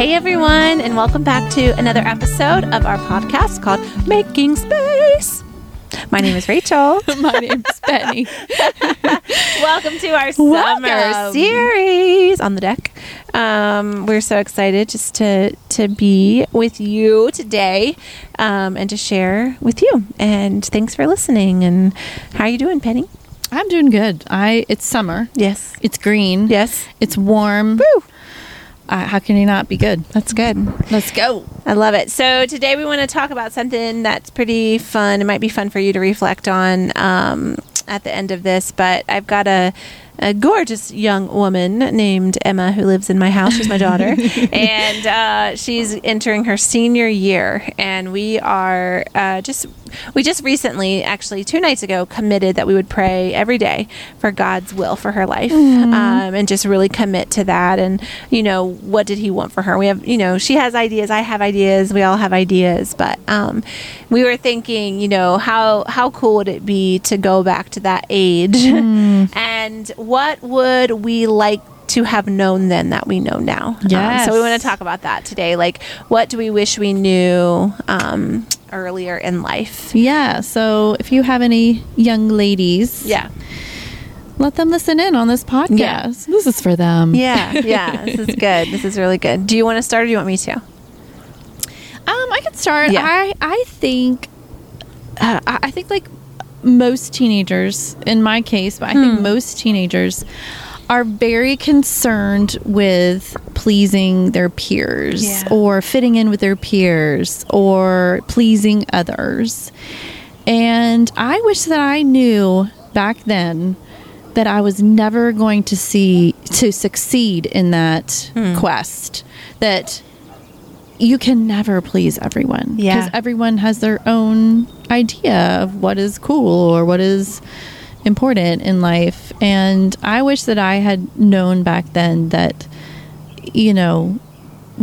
Hey everyone, and welcome back to another episode of our podcast called Making Space. My name is Rachel. My name's Penny. welcome to our summer Welcome. series on the deck. Um, we're so excited just to to be with you today um, and to share with you. And thanks for listening. And how are you doing, Penny? I'm doing good. I it's summer. Yes. It's green. Yes. It's warm. Woo. Uh, how can you not be good? That's good. Let's go. I love it. So today we want to talk about something that's pretty fun. It might be fun for you to reflect on um, at the end of this, but I've got a, a gorgeous young woman named Emma who lives in my house. She's my daughter, and uh, she's entering her senior year. And we are uh, just we just recently, actually two nights ago, committed that we would pray every day for God's will for her life, um, and just really commit to that. And you know, what did He want for her? We have, you know, she has ideas, I have ideas, we all have ideas, but um, we were thinking, you know, how how cool would it be to go back to that age, and what would we like? To have known then that we know now. Um, so we want to talk about that today. Like, what do we wish we knew um, earlier in life? Yeah. So if you have any young ladies, Yeah. let them listen in on this podcast. Yeah. This is for them. Yeah. Yeah. this is good. This is really good. Do you want to start or do you want me to? Um, I could start. Yeah. I I think uh, I think like most teenagers, in my case, but I Hmm. think most teenagers are very concerned with pleasing their peers Yeah. or fitting in with their peers or pleasing others. And I wish that I knew back then that I was never going to see to succeed in that Hmm. quest. That you can never please everyone. Yeah. because everyone has their own idea of what is cool or what is important in life. And i wish that i had known back then that you know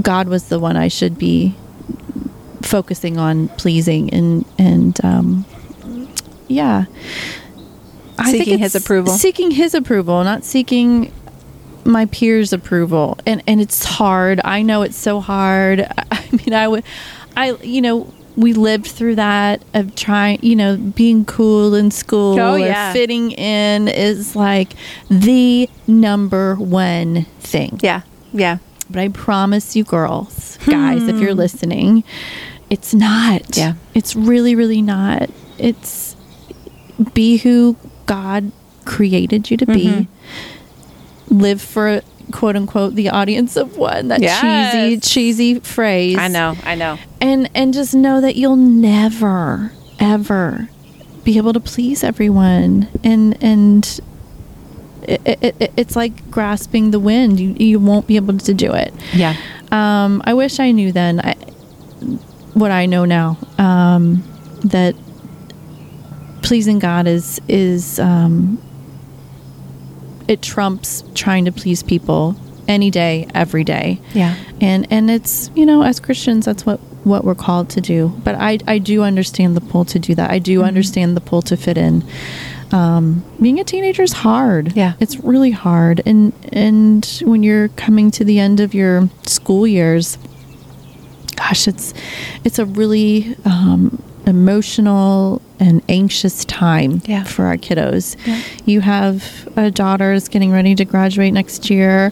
god was the one i should be focusing on pleasing and and um yeah. I Seeking his approval. seeking his approval not seeking my peers approval. And and it's hard. I know it's so hard i mean i would i you know we lived through that of trying you know being cool in school Oh, yeah. fitting in is like the number one thing Yeah. Yeah. but i promise you girls guys if you're listening it's not Hmm. Yeah. it's really really not it's be who god created you to be Mm-hmm. live for quote unquote the audience of one that Yes. cheesy cheesy phrase I know. I know. and and just know that you'll never ever be able to please everyone and and it, it, it, it's like grasping the wind you, you won't be able to do it Yeah. um, I wish I knew then I, what I know now. Um, that pleasing God is is um, it trumps trying to please people any day, every day. Yeah. And and it's you know as Christians that's what what we're called to do. But I I do understand the pull to do that. I do understand the pull to fit in. Um, being a teenager is hard. Yeah. it's really hard. And and when you're coming to the end of your school years, gosh, it's it's a really um, emotional and anxious time Yeah. for our kiddos. Yeah. You have a daughter is getting ready to graduate next year.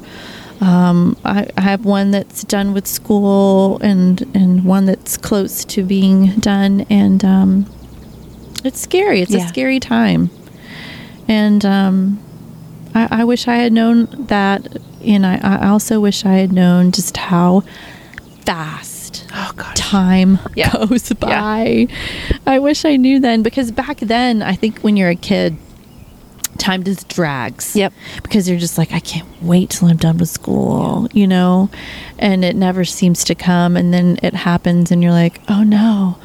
Um, I, I have one that's done with school and and one that's close to being done, and um, it's scary. It's Yeah. a scary time, and um, I, I wish I had known that, and I, I also wish I had known just how fast Oh time Yeah. goes by. I wish I knew then because back then, I think when you're a kid, time just drags. Yep. Because you're just like, I can't wait till I'm done with school, you know? And it never seems to come. And then it happens, and you're like, oh no,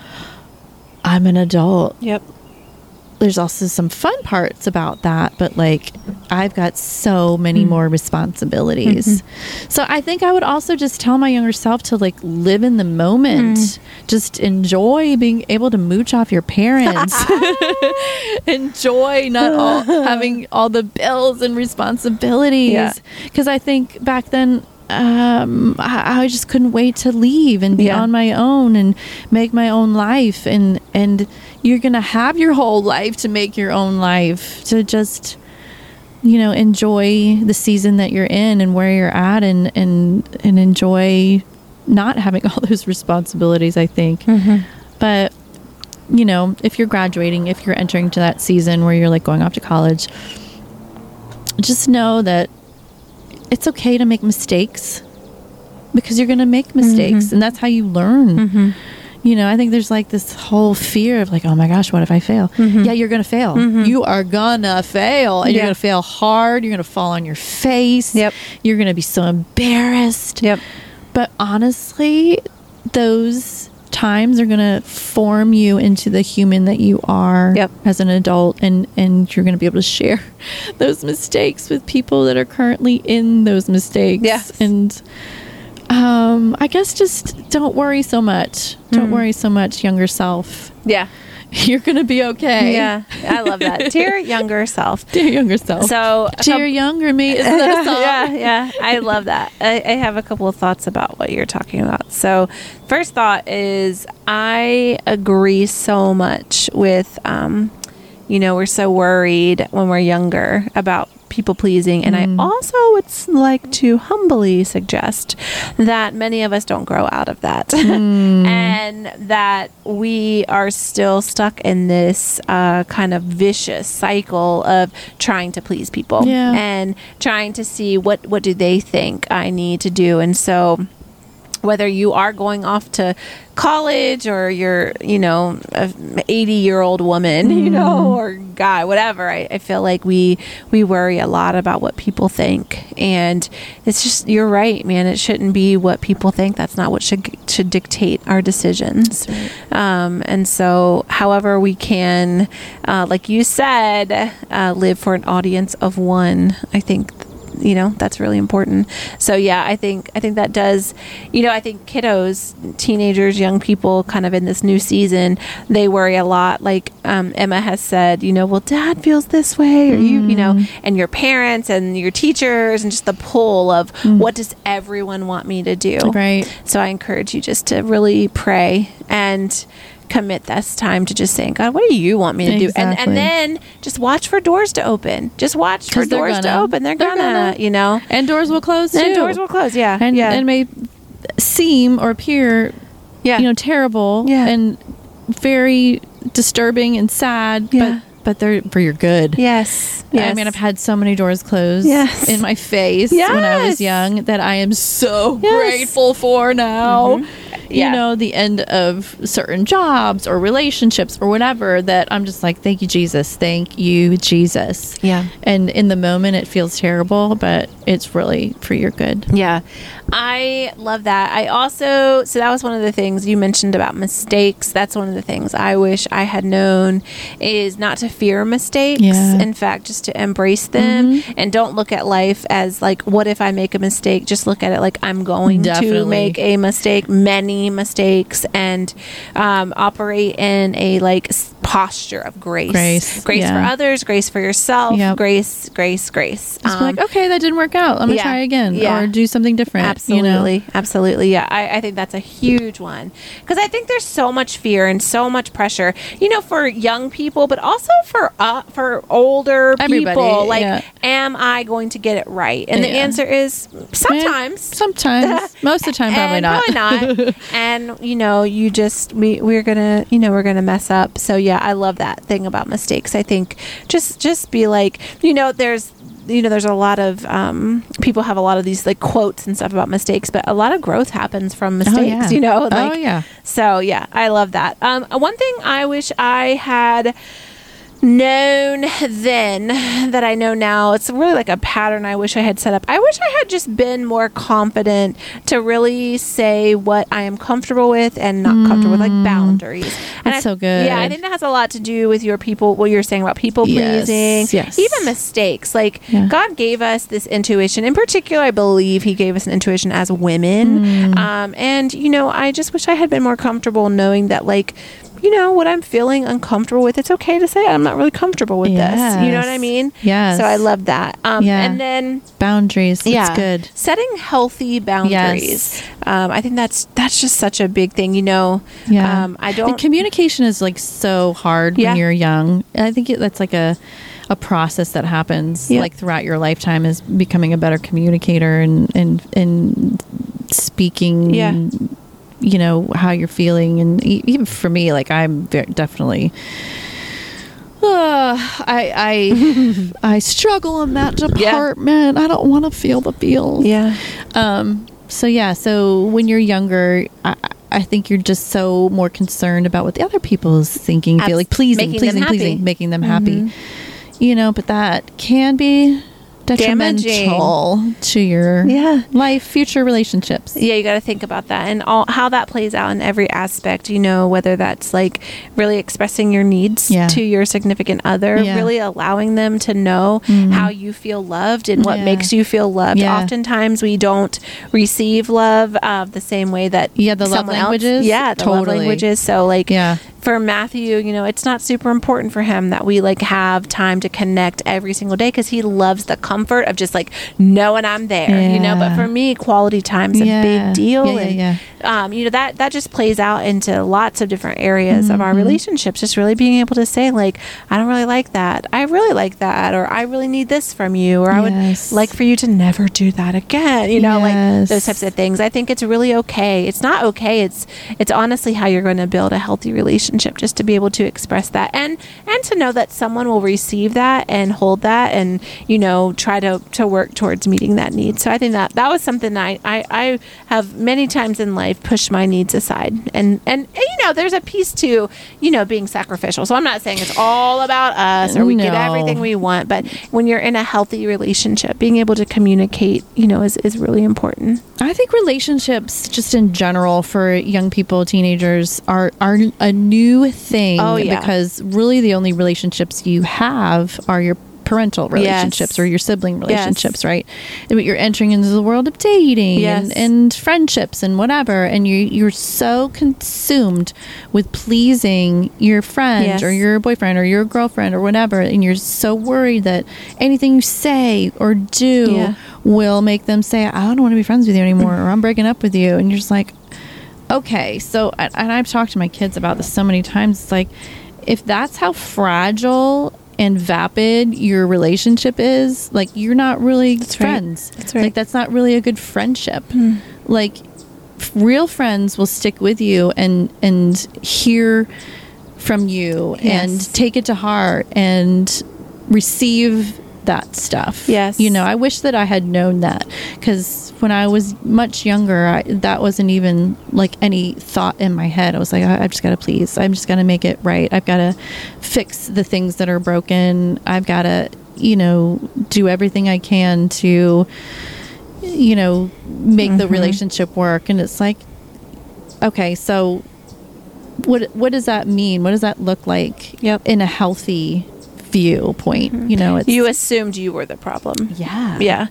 I'm an adult. Yep. There's also some fun parts about that, but like, I've got so many mm-hmm. more responsibilities. Mm-hmm. So I think I would also just tell my younger self to like live in the moment, mm. just enjoy being able to mooch off your parents, enjoy not all having all the bills and responsibilities. Yeah. Because I think back then um, I, I just couldn't wait to leave and be Yeah. on my own and make my own life. And and you're gonna have your whole life to make your own life to just you know enjoy the season that you're in and where you're at and and and enjoy not having all those responsibilities. I think, mm-hmm. but you know, if you're graduating, if you're entering to that season where you're like going off to college, just know that it's okay to make mistakes because you're going to make mistakes mm-hmm. and that's how you learn. Mm-hmm. You know, I think there's like this whole fear of like, oh my gosh, what if I fail? Mm-hmm. Yeah, you're going to fail. Mm-hmm. You are going to fail and you're going to fail hard. You're going to fall on your face. Yep. You're going to be so embarrassed. Yep. But honestly, those times are going to form you into the human that you are Yep. as an adult and and you're going to be able to share those mistakes with people that are currently in those mistakes Yes. and um I guess just don't worry so much. Don't Mm-hmm. worry so much younger self. Yeah. You're going to be okay. Yeah. I love that. Dear younger self. Dear younger self. So, Dear coup- younger me, is that a song? yeah, yeah. I love that. I, I have a couple of thoughts about what you're talking about. So, first thought is I agree so much with, um, you know, we're so worried when we're younger about people pleasing. And I also would like to humbly suggest that many of us don't grow out of that. and that we are still stuck in this uh, kind of vicious cycle of trying to please people Yeah. and trying to see what what do they think I need to do and so whether you are going off to college or you're you know an 80 year old woman you know or guy whatever. I, I feel like we we worry a lot about what people think. And it's just you're right man. It shouldn't be what people think. That's not what should should dictate our decisions. Um, and so however we can uh, like you said uh, live for an audience of one i think you know that's really important. So yeah i think i think that does you know i think kiddos teenagers young people kind of in this new season they worry a lot. Like um, emma has said you know well dad feels this way or you you know and your parents and your teachers and just the pull of what does everyone want me to do? Right. so i encourage you just to really pray and commit this time to just saying god what do you want me to do and and then just watch for doors to open just watch for doors to gonna. open they're, They're gonna, gonna. you know And doors will close and too. doors will close yeah and yeah and may seem or appear yeah you know terrible Yeah. and very disturbing and sad Yeah. but but they're for your good yes yes I mean, I've had so many doors closed Yes. in my face when I was young that I am so Yes. grateful for now. Mm-hmm. Yeah. You know, the end of certain jobs or relationships or whatever that I'm just like, thank you, Jesus. Thank you, Jesus. Yeah. And in the moment, it feels terrible, but it's really for your good. Yeah. I love that. I also, so that was one of the things you mentioned about mistakes. That's one of the things I wish I had known is not to fear mistakes. Yeah. In fact, just to embrace them mm-hmm. and don't look at life as like, what if I make a mistake? Just look at it like I'm going to make a mistake, many mistakes, and um, operate in a like posture of grace. Grace, Grace yeah. for others, grace for yourself, Yep. grace, grace, grace. Just be Um, like, okay, that didn't work out. I'm going to yeah. try again Yeah. or do something different. you know? Absolutely, absolutely. Yeah, I, I think that's a huge one because I think there's so much fear and so much pressure, you know, for young people, but also for uh, for older Everybody, people. Like, yeah. am I going to get it right? And the answer is sometimes. Sometimes. Most of the time, probably not. Probably not. and you know, you just we we're gonna you know we're gonna mess up. So yeah, I love that thing about mistakes. I think just just be like you know there's you know there's a lot of um, people have a lot of these like quotes and stuff about mistakes, but a lot of growth happens from mistakes. Oh, yeah. You know, Oh, like, yeah. So yeah, I love that. Um, one thing I wish I had known then that I know now. It's really like a pattern I wish I had set up. I wish I had just been more confident to really say what I am comfortable with and not comfortable with, like boundaries. And That's I- so good. Yeah, I think that has a lot to do with your people, what you're saying about people Yes, pleasing, yes. even mistakes. Like Yeah. God gave us this intuition. In particular, I believe He gave us an intuition as women. Mm. Um, and, you know, I just wish I had been more comfortable knowing that, like, you know, what I'm feeling uncomfortable with, it's okay to say I'm not really comfortable with this. You know what I mean? Yeah. So I love that. Um, Yeah. And then Boundaries. yeah, It's good. Setting healthy boundaries. Um, I think that's that's just such a big thing. You know, Yeah. um, I don't. communication is like so hard Yeah. when you're young. And I think it, that's like a a process that happens Yeah. like throughout your lifetime is becoming a better communicator and and and speaking Yeah. You know how you're feeling and even for me like I'm definitely uh, I I I struggle in that department. I don't want to feel the feels. yeah. Um. So yeah. So when you're younger, I, I think you're just so more concerned about what the other people's thinking, Abs- feel like pleasing, pleasing, pleasing, making them happy. You know, but that can be detrimental to your Yeah. life, future relationships. Yeah, you got to think about that and all how that plays out in every aspect. You know, whether that's like really expressing your needs Yeah. to your significant other, Yeah. really allowing them to know Mhm. how you feel loved and what Yeah. makes you feel loved. Oftentimes, we don't receive love uh, the same way that Yeah, the love someone else- languages? yeah, the love languages. So, like, Yeah. For Matthew, you know, it's not super important for him that we like have time to connect every single day because he loves the comfort of just like knowing I'm there, you know. But for me, quality time's a Yeah. big deal, Yeah, yeah, and yeah. Um, you know that that just plays out into lots of different areas of our Mhm. relationships. Just really being able to say like, I don't really like that, I really like that, or I really need this from you, or I Yes. would like for you to never do that again. You know, like those types of things. I think it's really okay. It's not okay. It's it's honestly how you're going to build a healthy relationship. Just to be able to express that and and to know that someone will receive that and hold that and you know try to to work towards meeting that need. So I think that that was something I I, I have many times in life pushed my needs aside and and you know there's a piece to you know being sacrificial. So I'm not saying it's all about us or we get everything we want, but when you're in a healthy relationship, being able to communicate, you know, is is really important. I think relationships, just in general, for young people, teenagers, are are a new thing. Oh, yeah. because really the only relationships you have are your parental relationships Yes. or your sibling relationships, right? But you're entering into the world of dating Yes. and, and friendships and whatever, and you you're so consumed with pleasing your friend Yes. or your boyfriend or your girlfriend or whatever, and you're so worried that anything you say or do Yeah. Will make them say, I don't want to be friends with you anymore, or I'm breaking up with you. And you're just like, okay. So, and I've talked to my kids about this so many times. It's like, if that's how fragile and vapid your relationship is, like, you're not really right. friends. That's right. Hmm. Like, that's not really a good friendship. Like, f- real friends will stick with you and, and hear from you Yes. and take it to heart and receive that stuff. Yes. You know, I wish that I had known that because when I was much younger, I, that wasn't even like any thought in my head. I was like, I, I've just got to please. I'm just got to make it right. I've got to fix the things that are broken. I've got to, you know, do everything I can to, you know, make the Mhm. relationship work. And it's like, okay, so what what does that mean? What does that look like Yep. in a healthy viewpoint? You know, it's You assumed you were the problem. yeah, Yeah,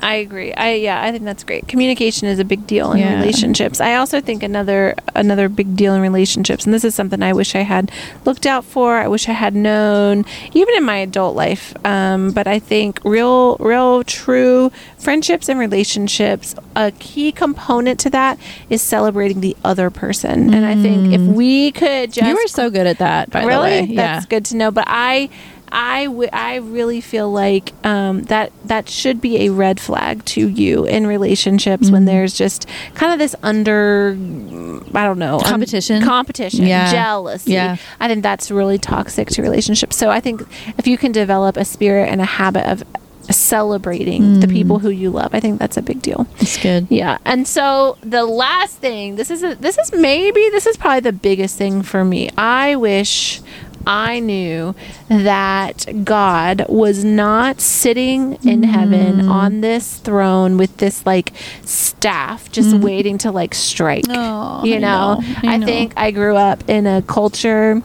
I agree. I yeah, I think that's great. Communication is a big deal in Yeah. relationships. I also think another another big deal in relationships, and this is something I wish I had looked out for. I wish I had known, even in my adult life. Um, but I think real, real, true friendships and relationships. A key component to that is celebrating the other person. And I think if we could just you were so good at that. By really? the way, yeah. That's good to know. But I, I, w- I really feel like um, that that should be a red flag to you in relationships Mm-hmm. when there's just kind of this under, I don't know, un- Competition? competition, Yeah. jealousy. Yeah. I think that's really toxic to relationships. So I think if you can develop a spirit and a habit of celebrating the Mm. people who you love, I think that's a big deal. It's good. Yeah. And so the last thing, this is a, this is maybe this is probably the biggest thing for me. I wish I knew that God was not sitting in mm-hmm. heaven on this throne with this like staff just mm-hmm. waiting to like strike. Oh, you I know, know, I I know. think I grew up in a culture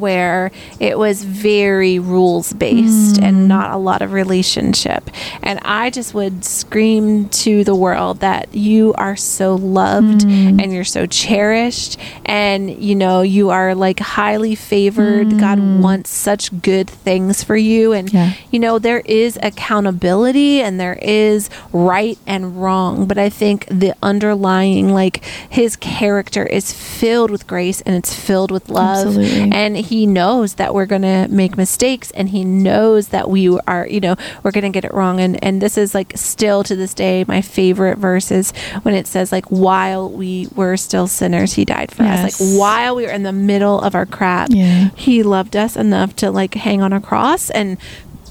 where it was very rules based and mm. not a lot of relationship. And I just would scream to the world that you are so loved mm. and you're so cherished and you know you are like highly favored. God mm. wants such good things for you and Yeah. you know there is accountability and there is right and wrong, but I think the underlying like his character is filled with grace and it's filled with love Absolutely. and he knows that we're going to make mistakes and he knows that we are you know we're going to get it wrong. And and this is like still to this day my favorite verses when it says like while we were still sinners he died for us. Like while we were in the middle of our crap Yeah. he loved us enough to like hang on a cross and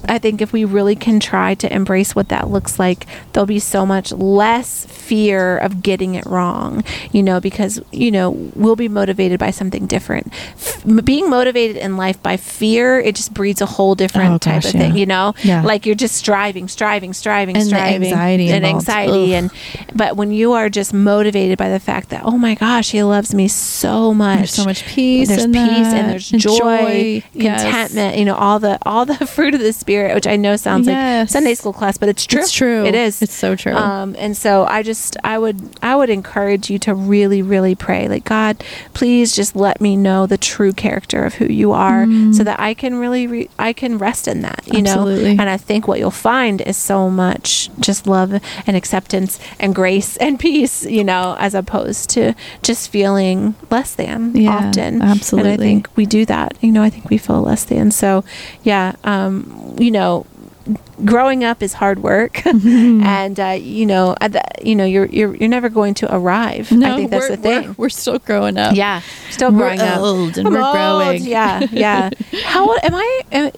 I think if we really can try to embrace what that looks like, there'll be so much less fear of getting it wrong, you know, because, you know, we'll be motivated by something different. F- being motivated in life by fear, it just breeds a whole different Oh, type gosh, of thing, you know? Yeah. Like you're just striving, striving, striving, And striving. anxiety and involved. anxiety. Ugh. And, but when you are just motivated by the fact that, oh my gosh, he loves me so much. There's so much peace There's peace that, and there's and joy, joy. Yes. contentment, you know, all the all the fruit of the spirit, which I know sounds Yes. like Sunday school class, but it's true. It's true. It is. It's so true. Um, and so I just I would I would encourage you to really really pray like God, please just let me know the true character of who you are, so that I can really re- I can rest in that. You Mm. Absolutely. know, and I think what you'll find is so much just love and acceptance and grace and peace. You know, as opposed to just feeling less than Yeah, often. And absolutely. I think we do that. You know, I think we feel less than. So, yeah, um, you know, growing up is hard work, and uh, you know, uh, th- you know, you're you're you're never going to arrive. I think that's the thing. We're, we're still growing up. yeah, still We're growing up. old and I'm we're old. growing. Yeah, yeah. How old am I? Am,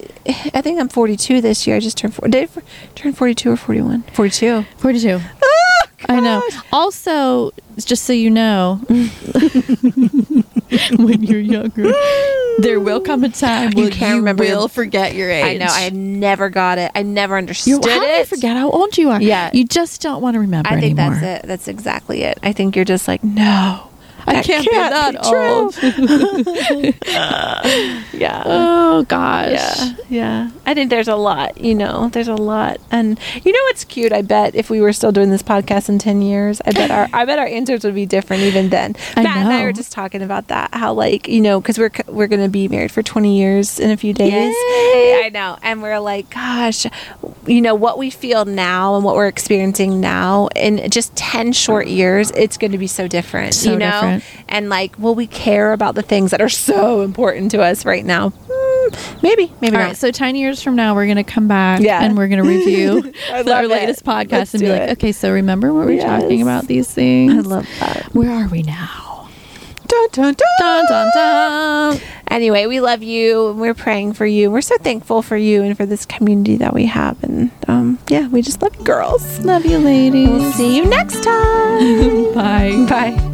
I think I'm 42 this year. I just turned. four- Did I f- turn 42 or 41? 42. 42. I know. Also, just so you know, when you're younger, there will come a time You can't you remember your- will forget your age. I know. I never got it. I never understood you, how do you it. forget how old you are? Yeah. You just don't want to remember I think anymore. that's it. That's exactly it. I think you're just like, no, I can't, can't be that be true. old. Yeah. oh gosh. Yeah, yeah. I think there's a lot, you know, there's a lot. And you know what's cute? I bet if we were still doing this podcast in 10 years, I bet our I bet our answers would be different even then. I Matt and I were just talking about that how like, you know, cuz we're we're going to be married for 20 years in a few days. Yay. I know. And we're like, gosh, you know, what we feel now and what we're experiencing now in just 10 short oh. years, it's going to be so different, So you know? different. And like, will we care about the things that are so important to us right now? Hmm, maybe, maybe All not. right, so 10 years from now, we're going to come back Yeah. and we're going to review our love it. latest podcast Let's and be like, it. okay, so remember what we were talking about these things? I love that. Where are we now? Dun, dun, dun. Dun, dun, dun. Anyway, we love you and we're praying for you. We're so thankful for you and for this community that we have. And um, yeah, we just love you, girls. Love you, We'll ladies. see you next time. Bye. Bye.